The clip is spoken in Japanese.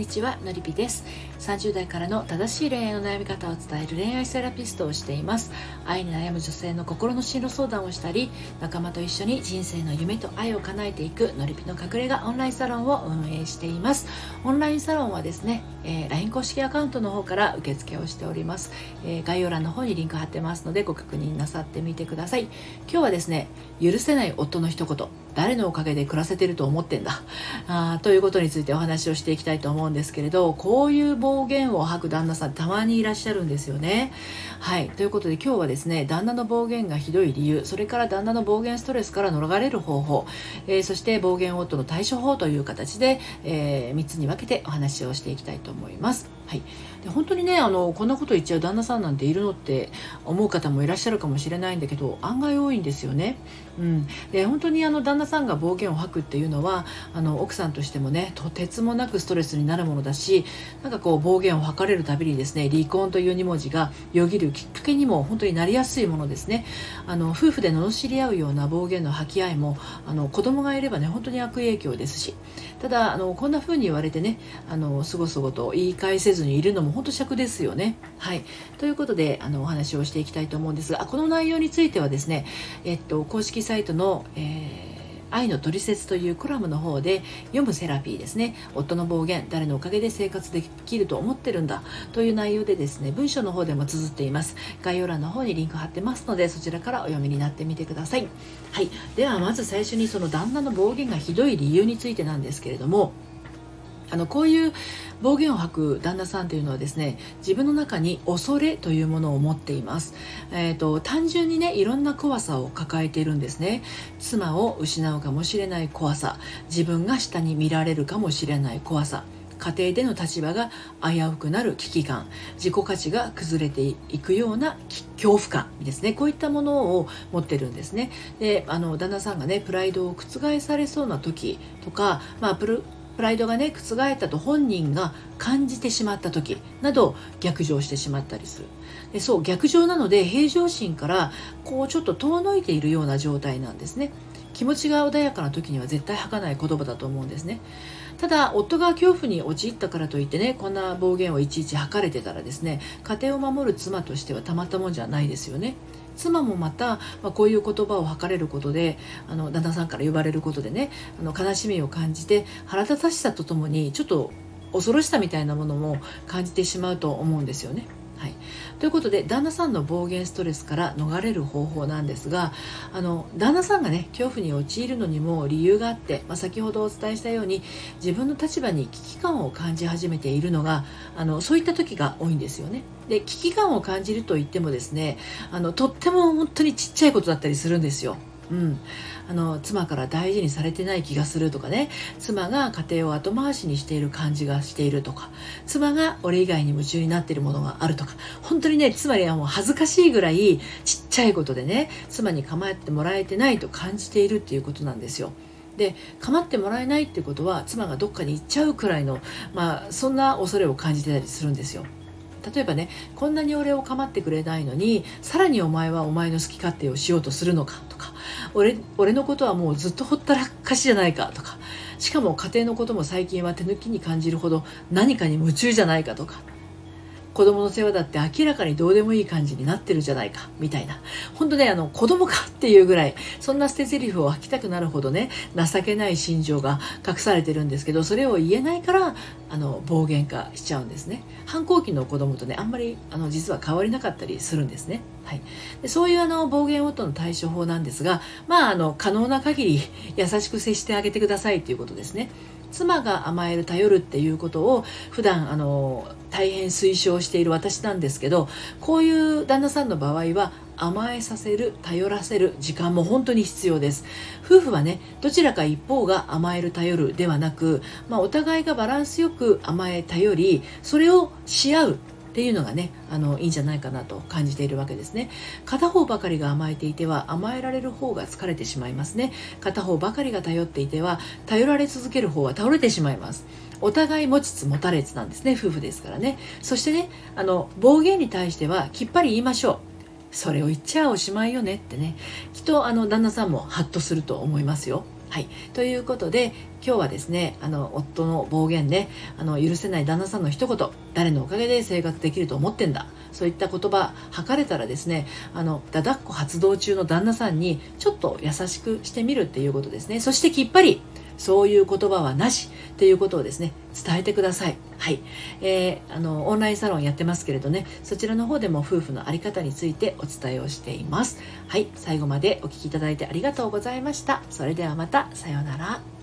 にちはのりぴです。30代からの正しい恋愛の悩み方を伝える恋愛セラピストをしています。愛に悩む女性の心の進路相談をしたり仲間と一緒に人生の夢と愛を叶えていくのりぴの隠れ家オンラインサロンを運営しています。オンラインサロンはですね、えー、LINE 公式アカウントの方から受付をしております、えー、概要欄の方にリンク貼ってますのでご確認なさってみてください。今日はですね許せない夫の一言。誰のおかげで暮らせてると思ってんだ？あということについてお話をしていきたいと思うんですけれどこういう暴言を吐く旦那さんたまにいらっしゃるんですよね。はいということで今日はですね旦那の暴言がひどい理由それから旦那の暴言ストレスから逃れる方法、えー、そして暴言夫の対処法という形で、えー、3つに分けてお話をしていきたいと思います。はい、で本当にねあのこんなこと言っちゃう旦那さんなんているのって思う方もいらっしゃるかもしれないんだけど案外多いんですよね。うん、で本当にあの旦那さんが暴言を吐くっていうのはあの奥さんとしてもねとてつもなくストレスになるものだしなんかこう暴言を吐かれるたびにですね離婚という2文字がよぎるきっかけにも本当になりやすいものですねあの夫婦で罵り合うような暴言の吐き合いもあの子供がいればね本当に悪影響ですしただあのこんな風に言われてねあのすごすごと言い返せずにいるのももう本当尺ですよね。はい。ということであのお話をしていきたいと思うんですがこの内容についてはですね、えっと、公式サイトの、えー愛のトリセツというコラムの方で読むセラピーですね。夫の暴言誰のおかげで生活できると思ってるんだという内容でですね文章の方でも綴っています。概要欄の方にリンク貼ってますのでそちらからお読みになってみてください。はい。ではまず最初にその旦那の暴言がひどい理由についてなんですけれどもあのこういう暴言を吐く旦那さんというのはですね自分の中に恐れというものを持っています、えーと、単純にねいろんな怖さを抱えているんですね。妻を失うかもしれない怖さ。自分が下に見られるかもしれない怖さ。家庭での立場が危うくなる危機感。自己価値が崩れていくような恐怖感ですね。こういったものを持ってるんですね。であの旦那さんがねプライドを覆されそうな時とか、まあ、プルプライドがね覆ったと本人が感じてしまった時など逆上してしまったりする。でそう逆上なので平常心からこうちょっと遠のいているような状態なんですね。気持ちが穏やかな時には絶対吐かない言葉だと思うんですね。ただ夫が恐怖に陥ったからといってねこんな暴言をいちいち吐かれてたらですね家庭を守る妻としてはたまったもんじゃないですよね。妻もまた、まあ、こういう言葉を吐かれることであの旦那さんから呼ばれることでねあの悲しみを感じて腹立たしさとともにちょっと恐ろしさみたいなものも感じてしまうと思うんですよね。はい、ということで旦那さんの暴言ストレスから逃れる方法なんですがあの旦那さんがね恐怖に陥るのにも理由があって、まあ、先ほどお伝えしたように自分の立場に危機感を感じ始めているのがあのそういった時が多いんですよね。で危機感を感じると言ってもですねあのとっても本当にちっちゃいことだったりするんですよ。うん、あの妻から大事にされてない気がするとかね妻が家庭を後回しにしている感じがしているとか妻が俺以外に夢中になっているものがあるとか本当にねつまりはもう恥ずかしいぐらいちっちゃいことでね妻に構えてもらえてないと感じているっていうことなんですよ。で構ってもらえないってことは妻がどっかに行っちゃうくらいの、まあ、そんな恐れを感じてたりするんですよ。例えばねこんなに俺を構ってくれないのにさらにお前はお前の好き勝手をしようとするのかとか俺俺のことはもうずっとほったらかしじゃないかとか。しかも家庭のことも最近は手抜きに感じるほど何かに夢中じゃないかとか。子供の世話だって明らかにどうでもいい感じになってるじゃないかみたいな。本当ねあの子供かっていうぐらいそんな捨て台詞を吐きたくなるほどね情けない心情が隠されてるんですけどそれを言えないからあの暴言化しちゃうんですね。反抗期の子供とねあんまりあの実は変わりなかったりするんですね、はい、でそういうあの暴言夫の対処法なんですがまああの可能な限り優しく接してあげてくださいということですね。妻が甘える頼るっていうことを普段あの大変推奨している私なんですけどこういう旦那さんの場合は甘えさせる頼らせる時間も本当に必要です。夫婦はねどちらか一方が甘える頼るではなく、まあ、お互いがバランスよく甘え頼りそれをし合うっていうのがねあのいいんじゃないかなと感じているわけですね。片方ばかりが甘えていては甘えられる方が疲れてしまいますね。片方ばかりが頼っていては頼られ続ける方は倒れてしまいます。お互い持ちつ持たれつなんですね。夫婦ですからね。そしてねあの暴言に対してはきっぱり言いましょう。それを言っちゃおしまいよねってね。きっとあの旦那さんもハッとすると思いますよ。はい、ということで今日はですねあの夫の暴言であの許せない旦那さんの一言誰のおかげで生活できると思ってんだそういった言葉吐かれたらですねあのだだっこ発動中の旦那さんにちょっと優しくしてみるっていうことですね。そしてきっぱりそういう言葉はなしっていうことをですね伝えてください。はい、えー、あのオンラインサロンやってますけれどねそちらの方でも夫婦の在り方についてお伝えをしています。はい。最後までお聴きいただいてありがとうございました。それではまた。さようなら。